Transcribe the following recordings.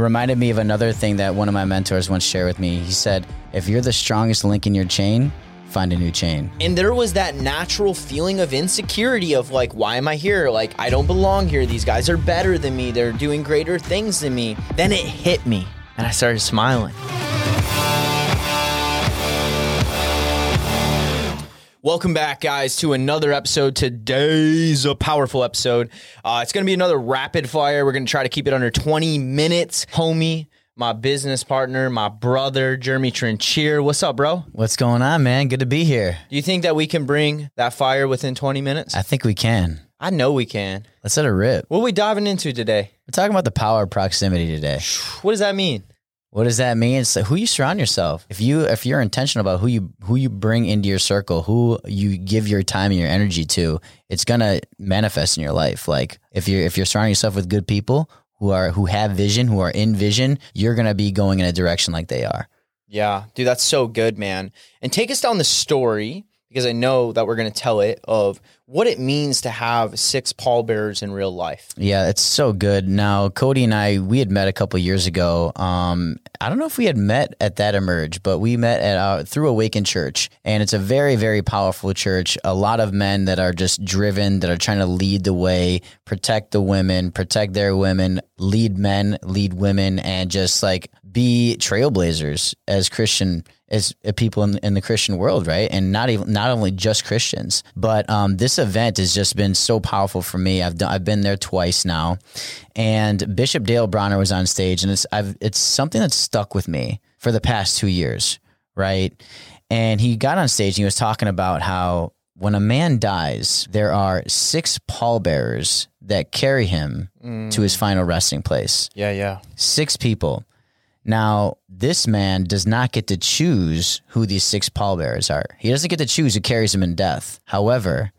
reminded me of another thing that one of my mentors once shared with me. He said, "If you're the strongest link in your chain, find a new chain." And there was that natural feeling of insecurity of like, why am I here? Like, I don't belong here. These guys are better than me. They're doing greater things than me. Then it hit me and I started smiling. Welcome back, guys, to another episode. Today's a powerful episode. Uh, it's going to be another rapid fire. We're going to try to keep it under 20 minutes. Homie, my business partner, my brother, Jeremy Trinchere. What's up, bro? What's going on, man? Good to be here. Do you think that we can bring that fire within 20 minutes? I think we can. I know we can. Let's let it rip. What are we diving into today? We're talking about the power of proximity today. What does that mean? What does that mean? It's who you surround yourself. If you if you're intentional about who you who you bring into your circle, who you give your time and your energy to, it's gonna manifest in your life. Like if you're if you're surrounding yourself with good people who are who have vision, who are in vision, you're gonna be going in a direction like they are. Yeah, dude, that's so good, man. And take us down the story because I know that we're going to tell it of what it means to have six pallbearers in real life. Yeah, it's so good. Now, Cody and I, we had met a couple years ago. Um, I don't know if we had met at that emerge, but we met at uh, through Awaken Church, and it's a very, very powerful church. A lot of men that are just driven, that are trying to lead the way, protect the women, protect their women, lead men, lead women, and just like be trailblazers as Christian as people in, in the Christian world, right? And not even not only just Christians, but um, this event has just been so powerful for me. I've done, I've been there twice now, and Bishop Dale Bronner was on stage, and it's I've it's something that's stuck with me for the past two years, right? And he got on stage and he was talking about how when a man dies, there are six pallbearers that carry him mm. to his final resting place. Yeah, yeah. Six people. Now, this man does not get to choose who these six pallbearers are. He doesn't get to choose who carries him in death. However,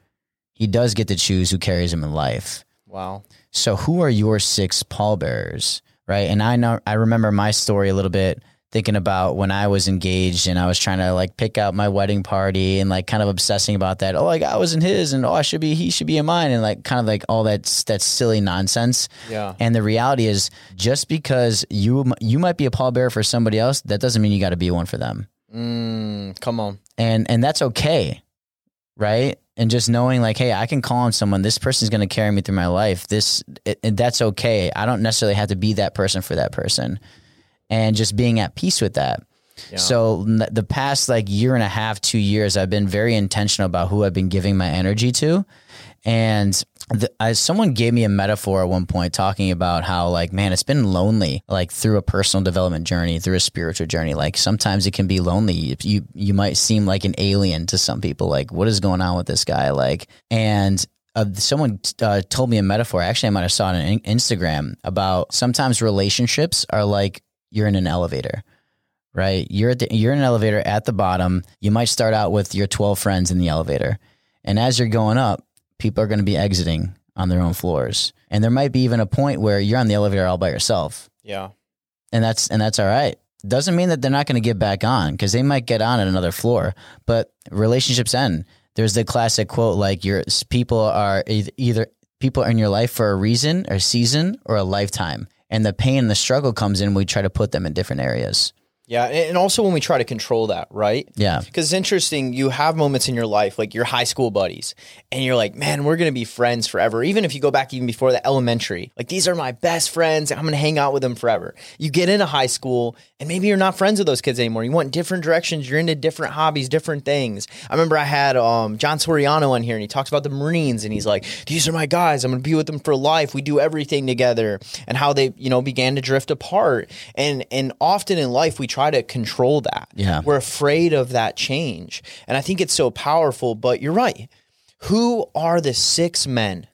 he does get to choose who carries him in life. Wow. So, who are your six pallbearers? Right. And I know, I remember my story a little bit thinking about when I was engaged and I was trying to like pick out my wedding party and like kind of obsessing about that. Oh, like I was in his and oh, I should be, he should be in mine. And like kind of like all that, that silly nonsense. Yeah. And the reality is just because you, you might be a pallbearer for somebody else, that doesn't mean you got to be one for them. Mm, come on. And, and that's okay. Right. And just knowing like, Hey, I can call on someone, this person's going to carry me through my life. This, it, that's okay. I don't necessarily have to be that person for that person and just being at peace with that. Yeah. So the past like year and a half, two years, I've been very intentional about who I've been giving my energy to, and the, I, someone gave me a metaphor at one point talking about how like man, it's been lonely like through a personal development journey, through a spiritual journey. Like sometimes it can be lonely. You you might seem like an alien to some people. Like what is going on with this guy? Like and uh, someone uh, told me a metaphor. Actually, I might have saw it on Instagram about sometimes relationships are like you're in an elevator, right? You're at the, you're in an elevator at the bottom. You might start out with your 12 friends in the elevator. And as you're going up, people are going to be exiting on their own floors. And there might be even a point where you're on the elevator all by yourself. Yeah. And that's and that's all right. Doesn't mean that they're not going to get back on because they might get on at another floor, but relationships end. There's the classic quote like your people are either people are in your life for a reason, or a season, or a lifetime and the pain and the struggle comes in, we try to put them in different areas. Yeah, and also when we try to control that, right? Yeah. Because it's interesting, you have moments in your life, like your high school buddies, and you're like, man, we're going to be friends forever. Even if you go back even before the elementary, like these are my best friends. I'm going to hang out with them forever. You get into high school, and maybe you're not friends with those kids anymore. You want different directions. You're into different hobbies, different things. I remember I had um, John Soriano on here, and he talks about the Marines, and he's like, these are my guys. I'm going to be with them for life. We do everything together, and how they, you know, began to drift apart. And and often in life, we try try to control that. Yeah. We're afraid of that change. And I think it's so powerful, but you're right. Who are the six men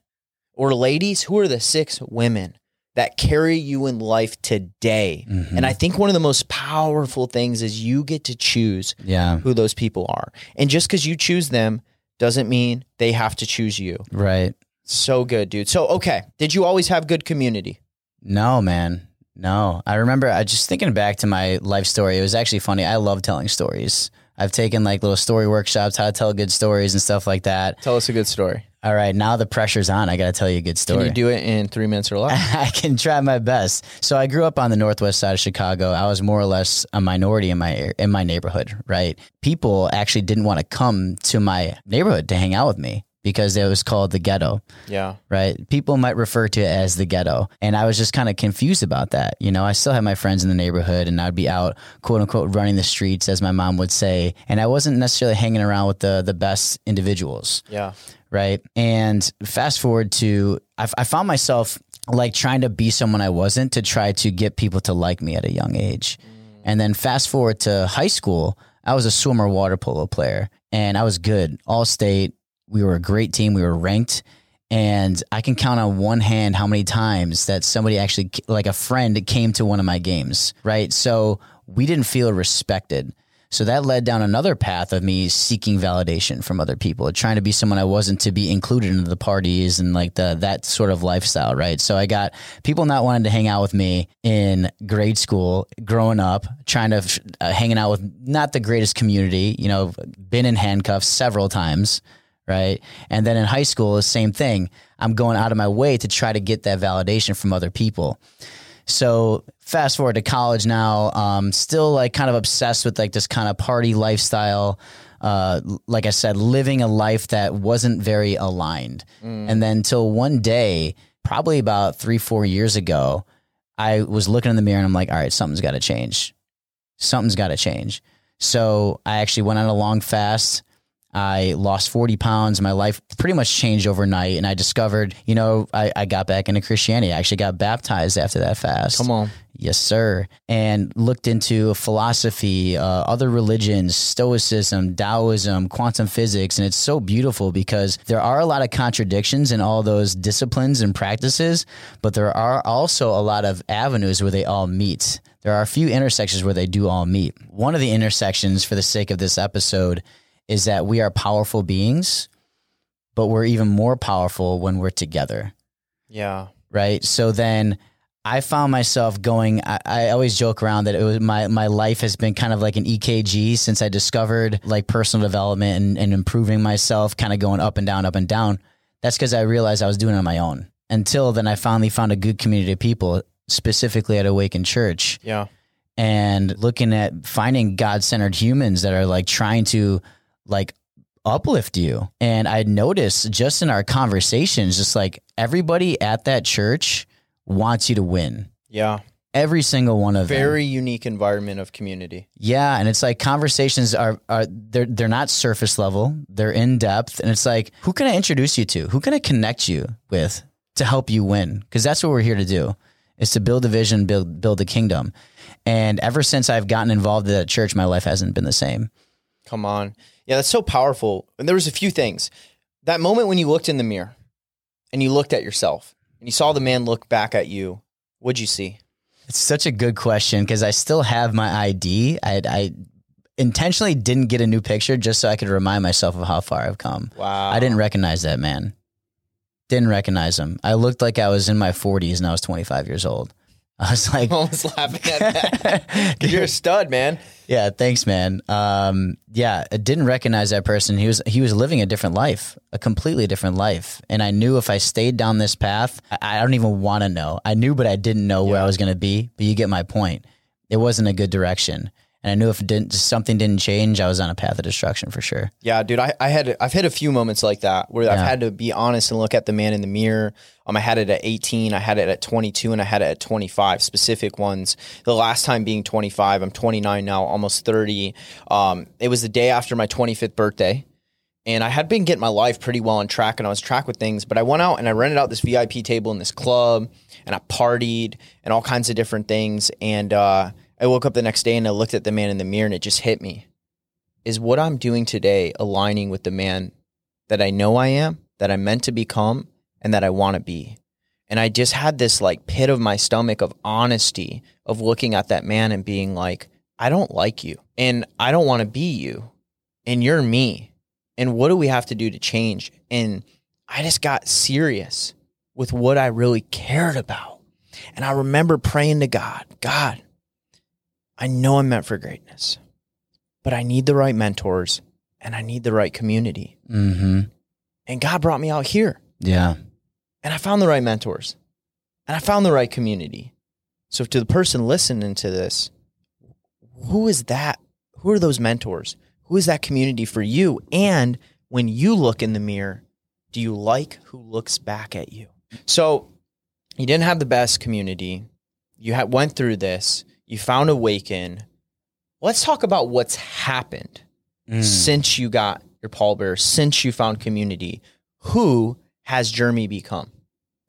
or ladies? Who are the six women that carry you in life today? Mm-hmm. And I think one of the most powerful things is you get to choose yeah. who those people are. And just because you choose them doesn't mean they have to choose you. Right. So good, dude. So, okay. Did you always have good community? No, man. No, I remember. I just thinking back to my life story. It was actually funny. I love telling stories. I've taken like little story workshops, how to tell good stories and stuff like that. Tell us a good story. All right, now the pressure's on. I got to tell you a good story. Can you do it in three minutes or less? I can try my best. So I grew up on the northwest side of Chicago. I was more or less a minority in my in my neighborhood, right? People actually didn't want to come to my neighborhood to hang out with me because it was called the ghetto, yeah. right? People might refer to it as the ghetto. And I was just kind of confused about that. You know, I still had my friends in the neighborhood and I'd be out, quote unquote, running the streets, as my mom would say. And I wasn't necessarily hanging around with the, the best individuals Yeah. right? And fast forward to, I, I found myself like trying to be someone I wasn't to try to get people to like me at a young age. Mm. And then fast forward to high school, I was a swimmer water polo player and I was good, all state. We were a great team. We were ranked. And I can count on one hand how many times that somebody actually, like a friend, came to one of my games, right? So we didn't feel respected. So that led down another path of me seeking validation from other people, trying to be someone I wasn't to be included into the parties and like the that sort of lifestyle, right? So I got people not wanting to hang out with me in grade school, growing up, trying to uh, hanging out with not the greatest community, you know, been in handcuffs several times, right? And then in high school, the same thing. I'm going out of my way to try to get that validation from other people. So fast forward to college now, um, still like kind of obsessed with like this kind of party lifestyle. Uh, like I said, living a life that wasn't very aligned. And then till one day, probably about three, four years ago, I was looking in the mirror and I'm like, all right, something's got to change. Something's got to change. So I actually went on a long fast. I lost 40 pounds. My life pretty much changed overnight. And I discovered, you know, I, I got back into Christianity. I actually got baptized after that fast. Come on. Yes, sir. And looked into philosophy, uh, other religions, Stoicism, Taoism, quantum physics. And it's so beautiful because there are a lot of contradictions in all those disciplines and practices, but there are also a lot of avenues where they all meet. There are a few intersections where they do all meet. One of the intersections, for the sake of this episode, is that we are powerful beings, but we're even more powerful when we're together Yeah. right? So then I found myself going. I, I always joke around that it was my my life has been kind of like an EKG since I discovered like personal development and, and improving myself, kind of going up and down, up and down. That's because I realized I was doing it on my own. Until then, I finally found a good community of people, specifically at Awaken Church, Yeah. and looking at finding God centered humans that are like trying to like uplift you. And I noticed just in our conversations, just like everybody at that church wants you to win. Yeah. Every single one of them. Very unique environment of community. Yeah, and it's like conversations are are they're they're not surface level. They're in depth, and it's like who can I introduce you to? Who can I connect you with to help you win? Because that's what we're here to do. Is to build a vision, build build a kingdom. And ever since I've gotten involved in that church, my life hasn't been the same. Come on. Yeah, that's so powerful. And there was a few things. That moment when you looked in the mirror and you looked at yourself and you saw the man look back at you, what'd you see? It's such a good question because I still have my ID. I, I intentionally didn't get a new picture just so I could remind myself of how far I've come. Wow. I didn't recognize that man. Didn't recognize him. I looked like I was in my 40s and I was 25 years old. I was like, almost laughing at that. you're a stud, man. yeah, thanks, man. Um, yeah, I didn't recognize that person. He was he was living a different life, a completely different life. And I knew if I stayed down this path, I, I don't even want to know. I knew, but I didn't know where I was going to be. But you get my point. It wasn't a good direction, and I knew if it didn't something didn't change, I was on a path of destruction for sure. Yeah, dude, I, I had I've had a few moments like that where I've had to be honest and look at the man in the mirror. Um, I had it at 18, I had it at 22, and I had it at 25. Specific ones. The last time being 25. I'm 29 now, almost 30. Um, it was the day after my 25th birthday, and I had been getting my life pretty well on track, and I was track with things. But I went out and I rented out this VIP table in this club, and I partied and all kinds of different things. And uh, I woke up the next day and I looked at the man in the mirror, and it just hit me is what I'm doing today aligning with the man that I know I am, that I'm meant to become, and that I want to be? And I just had this like pit of my stomach of honesty of looking at that man and being like, I don't like you and I don't want to be you and you're me. And what do we have to do to change? And I just got serious with what I really cared about. And I remember praying to God, God, I know I'm meant for greatness but I need the right mentors and I need the right community. Mm-hmm. And God brought me out here Yeah. and I found the right mentors and I found the right community. So to the person listening to this, who is that? Who are those mentors? Who is that community for you? And when you look in the mirror, do you like who looks back at you? So you didn't have the best community. You had, went through this. You found Awaken. Let's talk about what's happened Mm. since you got your pallbearer, since you found community. Who has Jeremy become?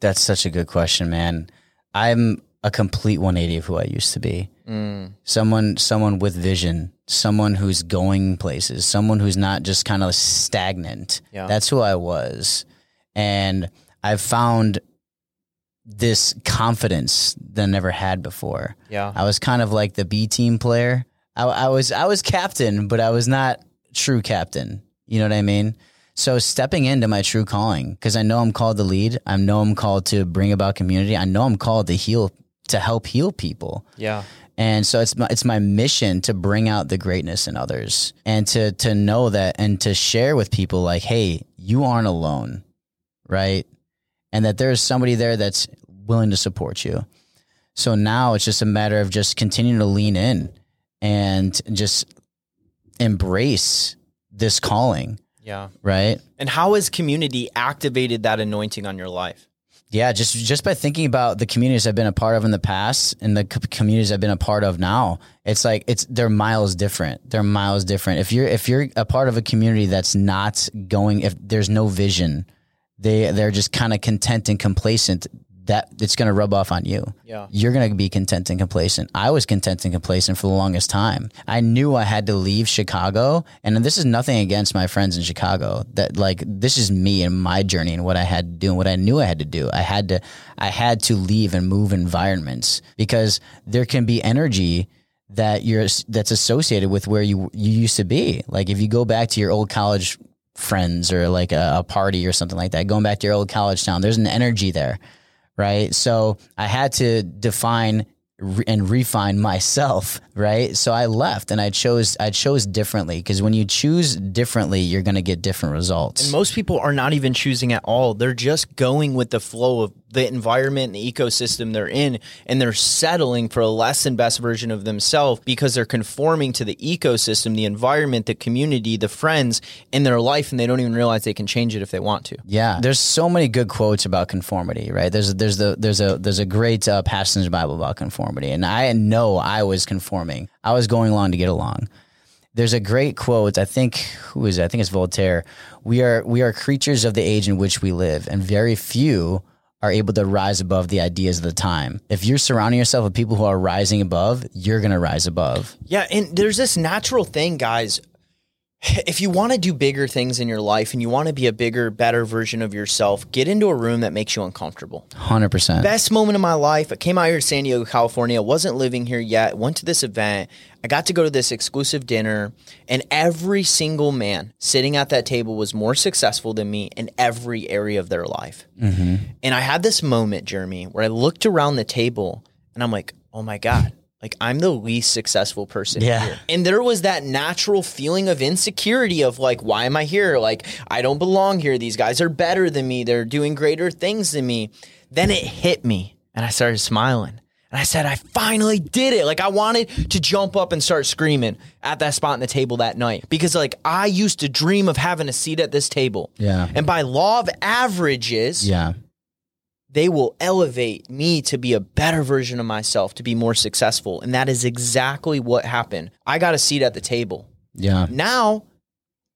That's such a good question, man. I'm a complete 180 of who I used to be. Mm, Someone someone with vision, someone who's going places, someone who's not just kind of stagnant. Yeah. That's who I was. And I've found this confidence that I never had before. yeah. I was kind of like the B team player. I, I was I was captain, but I was not true captain. You know what I mean? So stepping into my true calling, because I know I'm called to lead. I know I'm called to bring about community. I know I'm called to heal, to help heal people. Yeah. And so it's my it's my mission to bring out the greatness in others and to to know that and to share with people like, hey, you aren't alone, right? And that there's somebody there that's willing to support you. So now it's just a matter of just continuing to lean in and just embrace this calling, Yeah. right? And how has community activated that anointing on your life? Yeah, just just by thinking about the communities I've been a part of in the past and the co- communities I've been a part of now, it's like it's they're miles different. They're miles different. If you're if you're a part of a community that's not going, if there's no vision, they they're just kind of content and complacent. That it's going to rub off on you. Yeah. You're going to be content and complacent. I was content and complacent for the longest time. I knew I had to leave Chicago, and this is nothing against my friends in Chicago. That like this is me and my journey and what I had to do and what I knew I had to do. I had to I had to leave and move environments because there can be energy that you're that's associated with where you you used to be. Like if you go back to your old college friends or like a, a party or something like that, going back to your old college town, there's an energy there right? So I had to define and refine myself, right? So I left and I chose I chose differently because when you choose differently, you're going to get different results. And most people are not even choosing at all. They're just going with the flow of the environment and the ecosystem they're in, and they're settling for a less than best version of themselves because they're conforming to the ecosystem, the environment, the community, the friends in their life, and they don't even realize they can change it if they want to. Yeah, there's so many good quotes about conformity, right? There's there's the there's a there's a great uh, passage in the Bible about conformity, and I know I was conforming. I was going along to get along. There's a great quote. I think who is it? I think it's Voltaire. We are we are creatures of the age in which we live, and very few are able to rise above the ideas of the time. If you're surrounding yourself with people who are rising above, you're gonna rise above. Yeah, and there's this natural thing, guys. If you want to do bigger things in your life and you want to be a bigger, better version of yourself, get into a room that makes you uncomfortable. Hundred percent. Best moment of my life. I came out here to San Diego, California. wasn't living here yet. Went to this event. I got to go to this exclusive dinner, and every single man sitting at that table was more successful than me in every area of their life. Mm-hmm. And I had this moment, Jeremy, where I looked around the table and I'm like, oh my God, like I'm the least successful person Yeah. here. And there was that natural feeling of insecurity of like, why am I here? Like, I don't belong here. These guys are better than me. They're doing greater things than me. Then it hit me and I started smiling. And I said, I finally did it. Like, I wanted to jump up and start screaming at that spot on the table that night because, like, I used to dream of having a seat at this table. Yeah. And by law of averages, Yeah. they will elevate me to be a better version of myself, to be more successful. And that is exactly what happened. I got a seat at the table. Yeah. Now,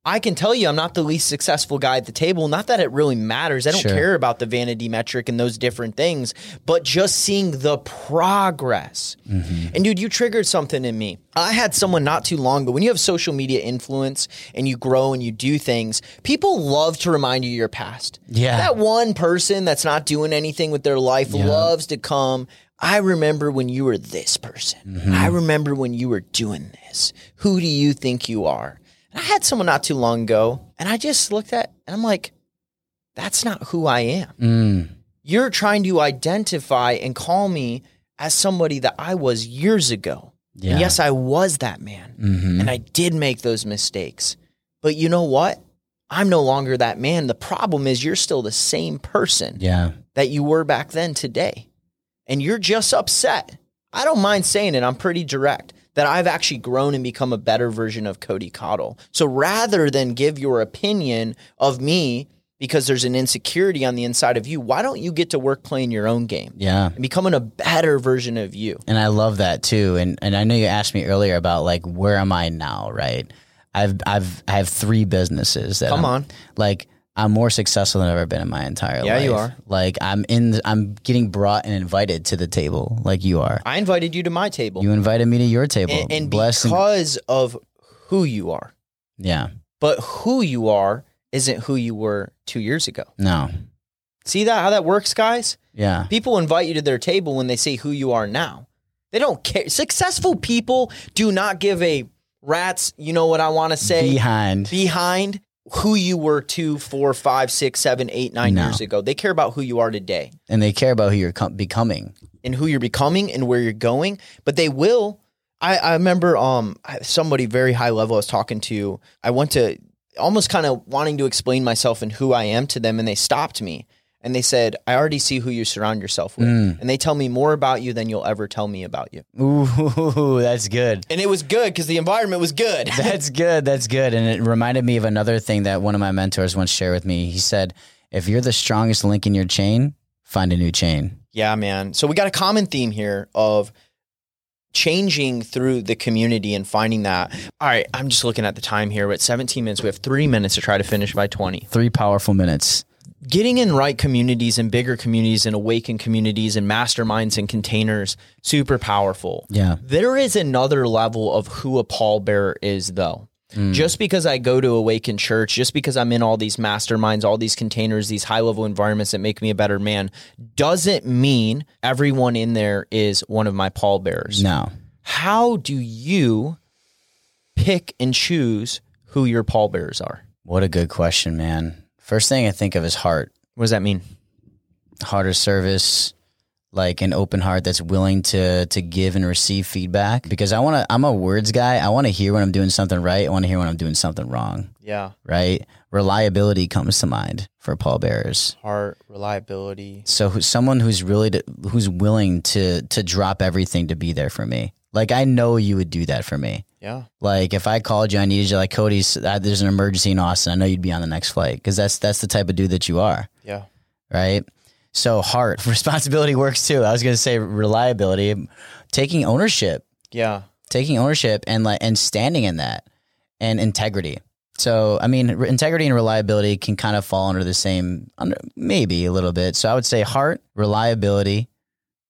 I can tell you I'm not the least successful guy at the table. Not that it really matters. I don't Sure. care about the vanity metric and those different things, but just seeing the progress. Mm-hmm. And dude, you triggered something in me. I had someone not too long ago. When you have social media influence and you grow and you do things, people love to remind you of your past. Yeah. That one person that's not doing anything with their life loves to come. I remember when you were this person. Mm-hmm. I remember when you were doing this. Who do you think you are? And I had someone not too long ago, and I just looked at and I'm like, that's not who I am. Mm. You're trying to identify and call me as somebody that I was years ago. Yeah. And yes, I was that man. Mhm. And I did make those mistakes. But you know what? I'm no longer that man. The problem is you're still the same person Yeah. that you were back then today. And you're just upset. I don't mind saying it. I'm pretty direct that I've actually grown and become a better version of Cody Cottle. So rather than give your opinion of me because there's an insecurity on the inside of you, why don't you get to work playing your own game Yeah. and becoming a better version of you? And I love that too. And and I know you asked me earlier about like where am I now, right? I've I've I have three businesses that Come I'm- on. Like I'm more successful than I've ever been in my entire life. Yeah, you are. Like I'm in I'm getting brought and invited to the table like you are. I invited you to my table. You invited me to your table. and, and because of who you are. yeah. But who you are isn't who you were two years ago. No. See that how that works, guys? Yeah. People invite you to their table when they say who you are now. They don't care. Successful people do not give a rat's, you know what I want to say, Behind. behind who you were two, four, five, six, seven, eight, nine No. years ago. They care about who you are today and they care about who you're com- becoming. and who you're becoming and where you're going. But they will. I, I remember um somebody very high level I was talking to. I went to almost kind of wanting to explain myself and who I am to them, and they stopped me and they said, "I already see who you surround yourself with, Mm. and they tell me more about you than you'll ever tell me about you." Ooh, that's good. And it was good because the environment was good. That's good. That's good. And it reminded me of another thing that one of my mentors once shared with me. He said, if you're the strongest link in your chain, find a new chain. Yeah, man. So we got a common theme here of changing through the community and finding that. All right, I'm just looking at the time here. We're at 17 minutes. We have three minutes to try to finish by 20. Three powerful minutes. Getting in right communities and bigger communities and awakened communities and masterminds and containers, super powerful. Yeah. There is another level of who a pallbearer is, though. Mm. Just because I go to Awaken Church, just because I'm in all these masterminds, all these containers, these high level environments that make me a better man, doesn't mean everyone in there is one of my pallbearers. No. How do you pick and choose who your pallbearers are? What a good question, man. First thing I think of is heart. What does that mean? Heart of service, like an open heart that's willing to to give and receive feedback. Because I wanna I'm a words guy. I wanna hear when I'm doing something right. I wanna hear when I'm doing something wrong. Yeah. Right? Reliability comes to mind for pallbearers. Heart, reliability. So who- someone who's really to, who's willing to to drop everything to be there for me. Like I know you would do that for me. Yeah. Like if I called you, I needed you. Like Cody's, uh, there's an emergency in Austin. I know you'd be on the next flight because that's that's the type of dude that you are, Yeah. right? So heart responsibility works too. I was gonna say reliability, taking ownership, Yeah. taking ownership, and like and standing in that, and integrity. So I mean, integrity and reliability can kind of fall under the same, under maybe a little bit. So I would say heart, reliability,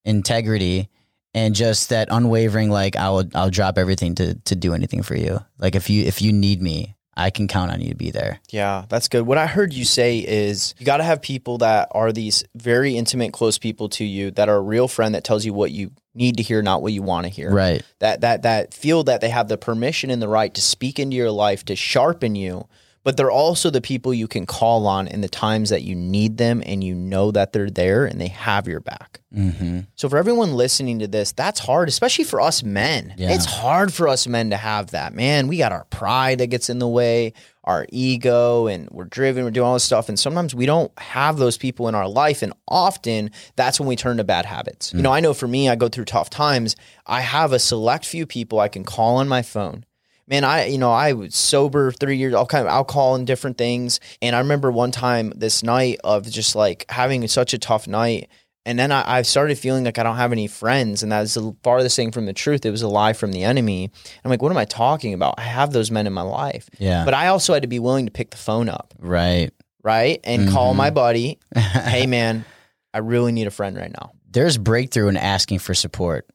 integrity, and just that unwavering like I'll I'll drop everything to to do anything for you. Like if you if you need me, I can count on you to be there. Yeah, that's good. What I heard you say is you got to have people that are these very intimate, close people to you that are a real friend that tells you what you need to hear, not what you want to hear. Right. That that that feel that they have the permission and the right to speak into your life to sharpen you, but they're also the people you can call on in the times that you need them and you know that they're there and they have your back. Mm-hmm. So for everyone listening to this, that's hard, especially for us men. Yeah. It's hard for us men to have that. Man, we got our pride that gets in the way, our ego, and we're driven, we're doing all this stuff. And sometimes we don't have those people in our life. And often that's when we turn to bad habits. You know, I know for me, I go through tough times. I have a select few people I can call on my phone. Man, I you know I was sober three years, all kind of alcohol and different things. And I remember one time this night of just like having such a tough night, and then I, I started feeling like I don't have any friends, and that was the farthest thing from the truth. It was a lie from the enemy. I'm like, what am I talking about? I have those men in my life, Yeah. but I also had to be willing to pick the phone up, right. right, and call Mhm. my buddy. hey, man, I really need a friend right now. There's breakthrough in asking for support.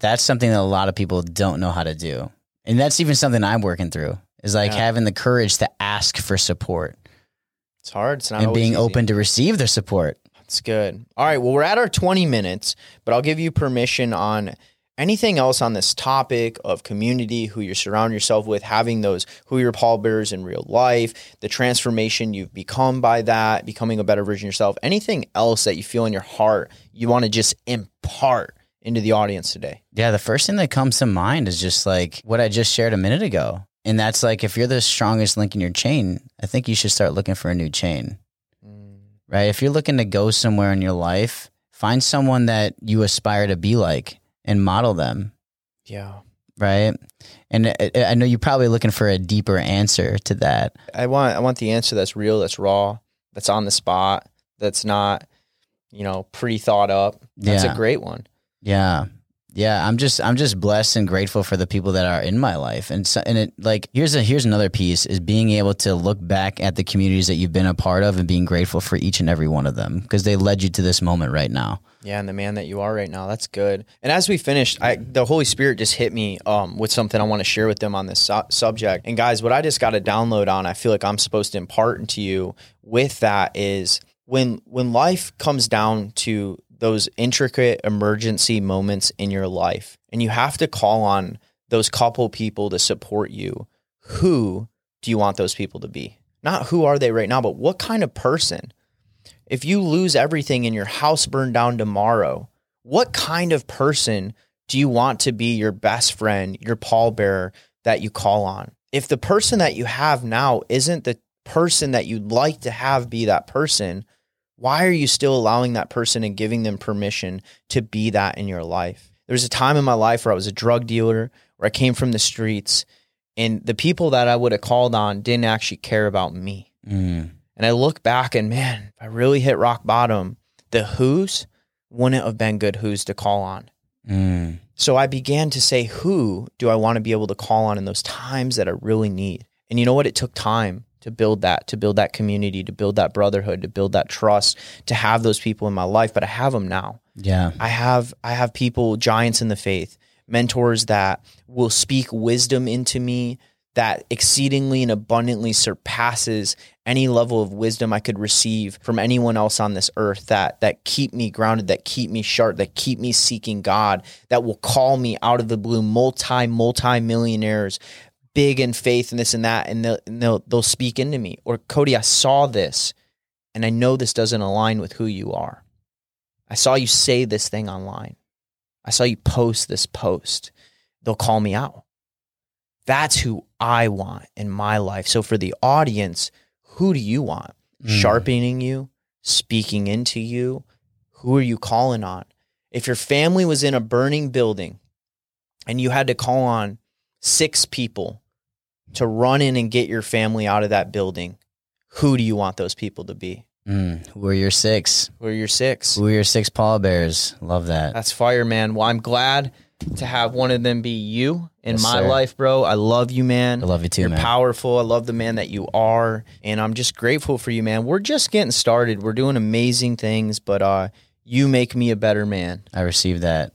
That's something that a lot of people don't know how to do. And that's even something I'm working through. Is like Yeah. having the courage to ask for support It's hard. It's not and being easy. open to receive the support. That's good. All right. Well, we're at our 20 minutes, but I'll give you permission on anything else on this topic of community, who you surround yourself with, having those who your pallbearers in real life, the transformation you've become by that, becoming a better version of yourself, anything else that you feel in your heart you want to just impart into the audience today. Yeah, the first thing that comes to mind is just like what I just shared a minute ago. And that's like if you're the strongest link in your chain, I think you should start looking for a new chain. Mm. Right? If you're looking to go somewhere in your life, find someone that you aspire to be like and model them, Yeah. right? And I- I I know you're probably looking for a deeper answer to that. I want I want the answer that's real, that's raw, that's on the spot, that's not, you know, pre thought up. That's Yeah. a great one. Yeah. Yeah, I'm just I'm just blessed and grateful for the people that are in my life. And so, and it like here's a here's another piece is being able to look back at the communities that you've been a part of and being grateful for each and every one of them because they led you to this moment right now. Yeah, and the man that you are right now, that's good. And as we finished, I the Holy Spirit just hit me um, with something I want to share with them on this su- subject. And guys, what I just got a download on, I feel like I'm supposed to impart into you with that is when when life comes down to those intricate emergency moments in your life, and you have to call on those couple people to support you. Who do you want those people to be? Not who are they right now, but what kind of person? if you lose everything and your house burned down tomorrow, what kind of person do you want to be your best friend, your pallbearer that you call on? If the person that you have now isn't the person that you'd like to have be that person, why are you still allowing that person and giving them permission to be that in your life? There was a time in my life where I was a drug dealer, where I came from the streets, and the people that I would have called on didn't actually care about me. Mm. And I look back and man, if I really hit rock bottom, the who's wouldn't have been good who's to call on. Mm. So I began to say, who do I want to be able to call on in those times that I really need? And you know what? It took time to build that, to build that community, to build that brotherhood, to build that trust, to have those people in my life. But I have them now. Yeah. I have I have people, giants in the faith, mentors that will speak wisdom into me that exceedingly and abundantly surpasses any level of wisdom I could receive from anyone else on this earth that that keep me grounded, that keep me sharp, that keep me seeking God, that will call me out of the blue, multi multi millionaires, big in faith and this and that, and they'll, and they'll they'll speak into me. Or Cody, I saw this, and I know this doesn't align with who you are. I saw you say this thing online. I saw you post this post. They'll call me out. That's who I want in my life. So for the audience, who do you want? Mm. Sharpening you, speaking into you. Who are you calling on? If your family was in a burning building and you had to call on six people to run in and get your family out of that building, who do you want those people to be? Mm. Who are your six? Who are your six? Who are your six pallbearers? Love that. That's fire, man. Well, I'm glad to have one of them be you in Yes, my sir. life, bro. I love you, man. I love you too, You're man. powerful. I love the man that you are, and I'm just grateful for you, man. We're just getting started. We're doing amazing things, but uh, you make me a better man. I received that.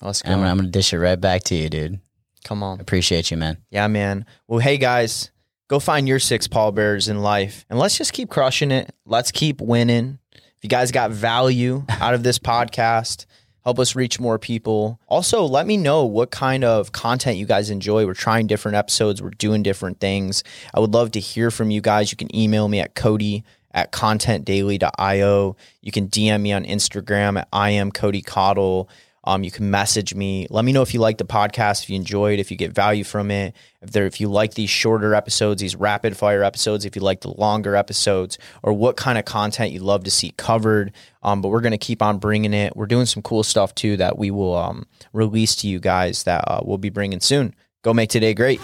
Let's go. I'm I'm gonna dish it right back to you, dude. Come on. Appreciate you, man. Yeah, man. Well, hey guys, go find your six pallbearers in life and let's just keep crushing it. Let's keep winning. If you guys got value out of this podcast, help us reach more people. Also, let me know what kind of content you guys enjoy. We're trying different episodes, we're doing different things. I would love to hear from you guys. You can email me at Cody at contentdaily.io. You can DM me on Instagram at I am Cody Cottle. Um, you can message me. Let me know if you like the podcast, if you enjoyed, if you get value from it, if there, if you like these shorter episodes, these rapid fire episodes, if you like the longer episodes, or what kind of content you'd love to see covered. Um, but we're gonna keep on bringing it. We're doing some cool stuff too that we will um, release to you guys that uh, we'll be bringing soon. Go make today great.